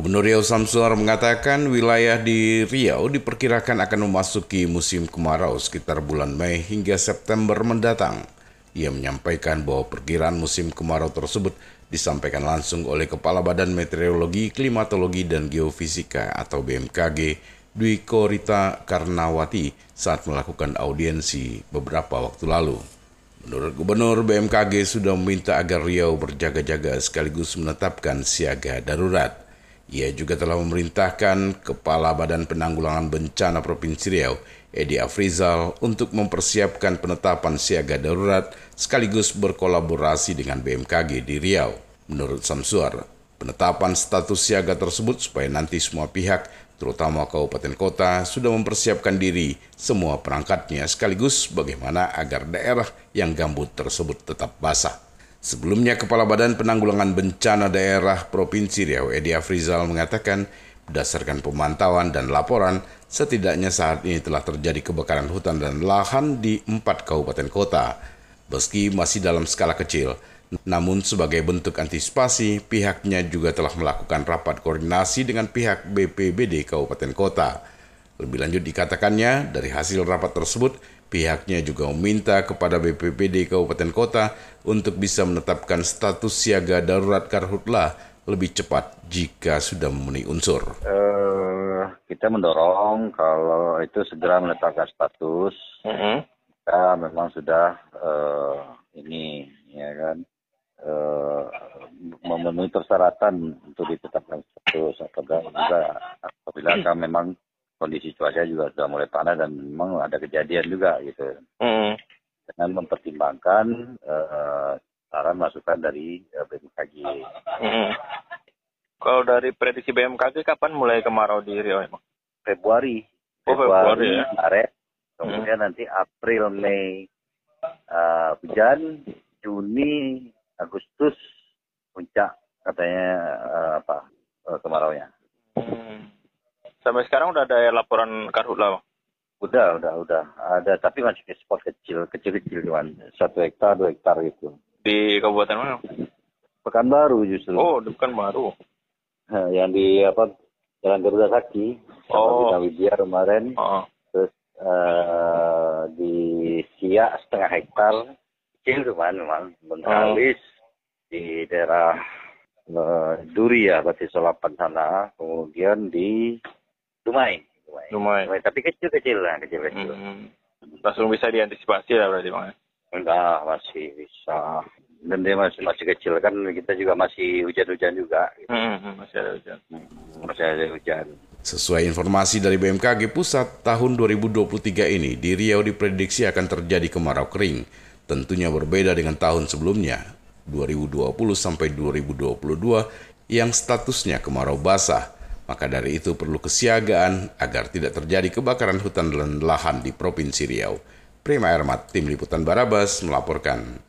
Gubernur Riau Samsuar mengatakan wilayah di Riau diperkirakan akan memasuki musim kemarau sekitar bulan Mei hingga September mendatang. Ia menyampaikan bahwa perkiraan musim kemarau tersebut disampaikan langsung oleh Kepala Badan Meteorologi, Klimatologi, dan Geofisika atau BMKG Dwi Korita Karnawati saat melakukan audiensi beberapa waktu lalu. Menurut Gubernur, BMKG sudah meminta agar Riau berjaga-jaga sekaligus menetapkan siaga darurat. Ia juga telah memerintahkan Kepala Badan Penanggulangan Bencana Provinsi Riau, Edi Afrizal, untuk mempersiapkan penetapan siaga darurat sekaligus berkolaborasi dengan BMKG di Riau. Menurut Samsuar, penetapan status siaga tersebut supaya nanti semua pihak, terutama kabupaten kota, sudah mempersiapkan diri semua perangkatnya sekaligus bagaimana agar daerah yang gambut tersebut tetap basah. Sebelumnya, Kepala Badan Penanggulangan Bencana Daerah Provinsi Riau, Edi Afrizal, mengatakan berdasarkan pemantauan dan laporan, setidaknya saat ini telah terjadi kebakaran hutan dan lahan di empat kabupaten kota. Meski masih dalam skala kecil, namun sebagai bentuk antisipasi, pihaknya juga telah melakukan rapat koordinasi dengan pihak BPBD Kabupaten Kota. Lebih lanjut dikatakannya, dari hasil rapat tersebut, Pihaknya juga meminta kepada BPPD Kabupaten Kota untuk bisa menetapkan status siaga darurat karhutlah lebih cepat jika sudah memenuhi unsur. Uh, kita mendorong kalau itu segera menetapkan status. Uh -huh. Kita memang sudah uh, ini ya kan uh, memenuhi persyaratan untuk ditetapkan status apabila apabila memang kondisi cuaca juga sudah mulai panas dan memang ada kejadian juga gitu. Mm. Dengan mempertimbangkan uh, saran masukan dari uh, eh, BMKG. Mm. Kalau dari prediksi BMKG kapan mulai kemarau di Riau emang? Februari. Oh, Februari, ya. Maret. Kemudian mm. nanti April, Mei uh, hujan, Juni, Agustus puncak katanya uh, apa uh, kemarau nya. Hmm. Sampai sekarang udah ada laporan karhutla? Udah, udah, udah. Ada, tapi masih ke spot kecil, kecil-kecil cuman. Satu hektar, dua hektar gitu. Di kabupaten mana? Pekanbaru justru. Oh, di Pekanbaru. Yang di apa Jalan Garuda Sakti. Oh. Di Widya kemarin. Oh. Terus uh, di Siak setengah hektar. Kecil cuman memang. Bengkalis. Oh. Di daerah uh, Duri ya, berarti Solapan sana. Kemudian di Dumai. Dumai. Dumai. Dumai. Tapi kecil-kecil lah, kecil-kecil. Hmm. Langsung bisa diantisipasi lah berarti bang? Enggak, masih bisa. Dan dia masih masih kecil kan kita juga masih hujan-hujan juga. Gitu. Hmm, hmm masih ada hujan. Hmm, masih ada hujan. Sesuai informasi dari BMKG Pusat, tahun 2023 ini di Riau diprediksi akan terjadi kemarau kering. Tentunya berbeda dengan tahun sebelumnya, 2020 sampai 2022 yang statusnya kemarau basah. Maka dari itu perlu kesiagaan agar tidak terjadi kebakaran hutan dan lahan di Provinsi Riau. Prima Ermat, Tim Liputan Barabas melaporkan.